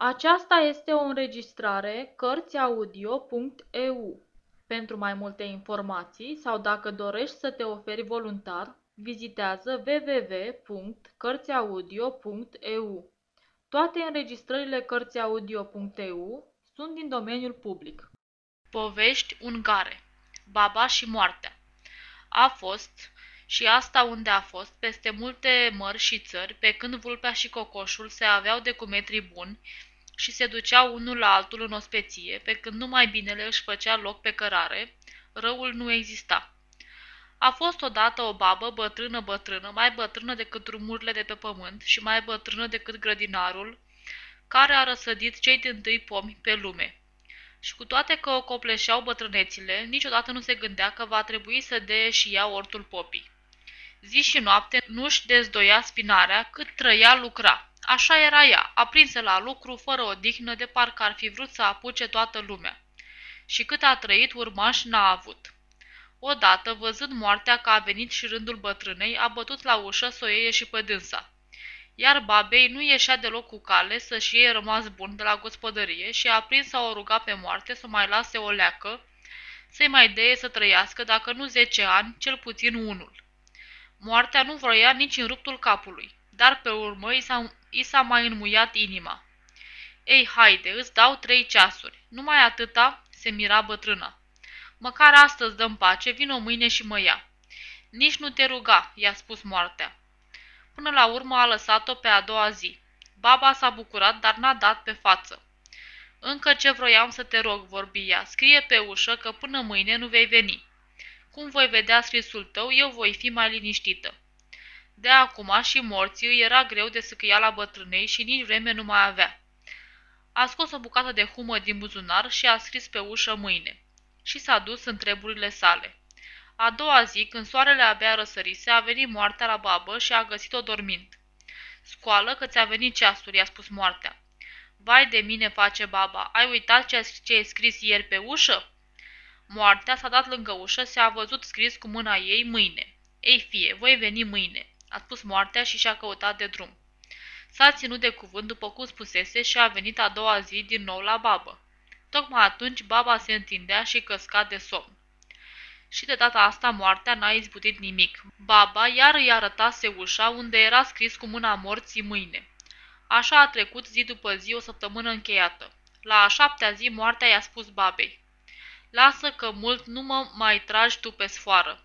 Aceasta este o înregistrare Cărțiaudio.eu. Pentru mai multe informații sau dacă dorești să te oferi voluntar, vizitează www.cărțiaudio.eu. Toate înregistrările Cărțiaudio.eu sunt din domeniul public. Povești ungare Baba și moartea A fost, și asta unde a fost, peste multe mări și țări, pe când vulpea și cocoșul se aveau de cu metri buni și se duceau unul la altul în ospeție, pe când numai binele își făcea loc pe cărare, răul nu exista. A fost odată o babă bătrână bătrână, mai bătrână decât drumurile de pe pământ și mai bătrână decât grădinarul, care a răsădit cei din tâi pomi pe lume. Și cu toate că o copleșeau bătrânețile, niciodată nu se gândea că va trebui să dea și ea ortul popii. Zi și noapte nu-și dezdoia spinarea cât trăia lucra. Așa era ea, aprinsă la lucru, fără odihnă, de parcă ar fi vrut să apuce toată lumea. Și cât a trăit, urmaș n-a avut. Odată, văzând moartea că a venit și rândul bătrânei, a bătut la ușă să o iei și pe dânsa. Iar babei nu ieșea deloc cu cale să-și iei rămas bun de la gospodărie și a prins să o ruga pe moarte să mai lase o leacă, să-i mai deie să trăiască, dacă nu zece ani, cel puțin unul. Moartea nu vroia nici în ruptul capului dar pe urmă i s-a mai înmuiat inima. Ei, haide, îți dau trei ceasuri. Numai atâta, se mira bătrâna. Măcar astăzi dăm pace, vino mâine și mă ia. Nici nu te ruga, i-a spus moartea. Până la urmă a lăsat-o pe a doua zi. Baba s-a bucurat, dar n-a dat pe față. Încă ce vroiam să te rog, vorbi ea, scrie pe ușă că până mâine nu vei veni. Cum voi vedea scrisul tău, eu voi fi mai liniștită. De acum și morții îi era greu de la bătrânei și nici vreme nu mai avea. A scos o bucată de humă din buzunar și a scris pe ușă mâine. Și s-a dus în treburile sale. A doua zi, când soarele abia răsărise, a venit moartea la babă și a găsit-o dormind. Scoală că ți-a venit ceasul, i-a spus moartea. Vai de mine, face baba, ai uitat ce, ce ai scris ieri pe ușă? Moartea s-a dat lângă ușă, se-a văzut scris cu mâna ei mâine. Ei fie, voi veni mâine a spus moartea și și-a căutat de drum. S-a ținut de cuvânt după cum spusese și a venit a doua zi din nou la babă. Tocmai atunci baba se întindea și căsca de somn. Și de data asta moartea n-a izbutit nimic. Baba iar îi arătase ușa unde era scris cu mâna morții mâine. Așa a trecut zi după zi o săptămână încheiată. La a șaptea zi moartea i-a spus babei. Lasă că mult nu mă mai tragi tu pe sfoară.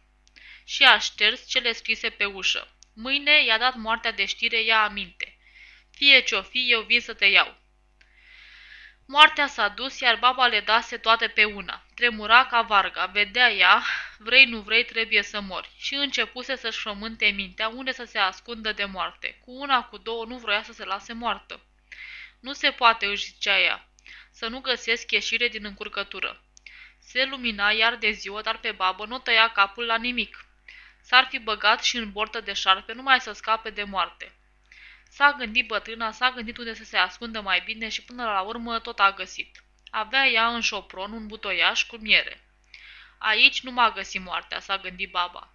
Și a șters cele scrise pe ușă. Mâine i-a dat moartea de știre, ia aminte. Fie ce-o fi, eu vin să te iau. Moartea s-a dus, iar baba le dase toate pe una. Tremura ca varga, vedea ea, vrei nu vrei, trebuie să mori. Și începuse să-și frământe mintea unde să se ascundă de moarte. Cu una, cu două, nu vroia să se lase moartă. Nu se poate, își zicea ea, să nu găsesc ieșire din încurcătură. Se lumina iar de ziua, dar pe babă nu tăia capul la nimic. S-ar fi băgat și în bortă de șarpe numai să scape de moarte. S-a gândit bătrâna, s-a gândit unde să se ascundă mai bine și până la urmă tot a găsit. Avea ea în șopron un butoiaș cu miere. Aici nu m-a găsit moartea, s-a gândit baba.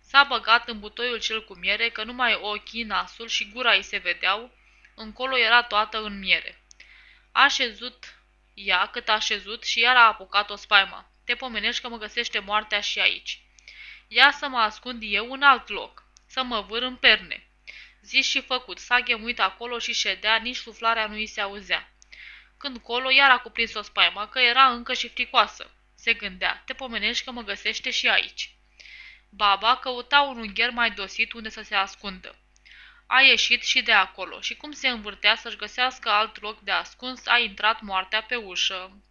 S-a băgat în butoiul cel cu miere, că numai ochii, nasul și gura îi se vedeau, încolo era toată în miere. A șezut ea cât a șezut și iar a apucat o spaima. Te pomenești că mă găsește moartea și aici. Ia să mă ascund eu în alt loc, să mă vâr în perne. Zis și făcut, s-a ghemuit acolo și ședea, nici suflarea nu îi se auzea. Când colo, iar a cuprins o spaimă, că era încă și fricoasă. Se gândea, te pomenești că mă găsește și aici. Baba căuta un ungher mai dosit unde să se ascundă. A ieșit și de acolo și cum se învârtea să-și găsească alt loc de ascuns, a intrat moartea pe ușă.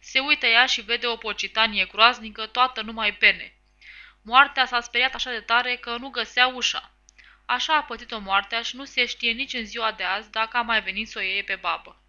Se uită ea și vede o pocitanie groaznică, toată numai pene. Moartea s-a speriat așa de tare că nu găsea ușa. Așa a pățit-o moartea și nu se știe nici în ziua de azi dacă a mai venit să o iei pe babă.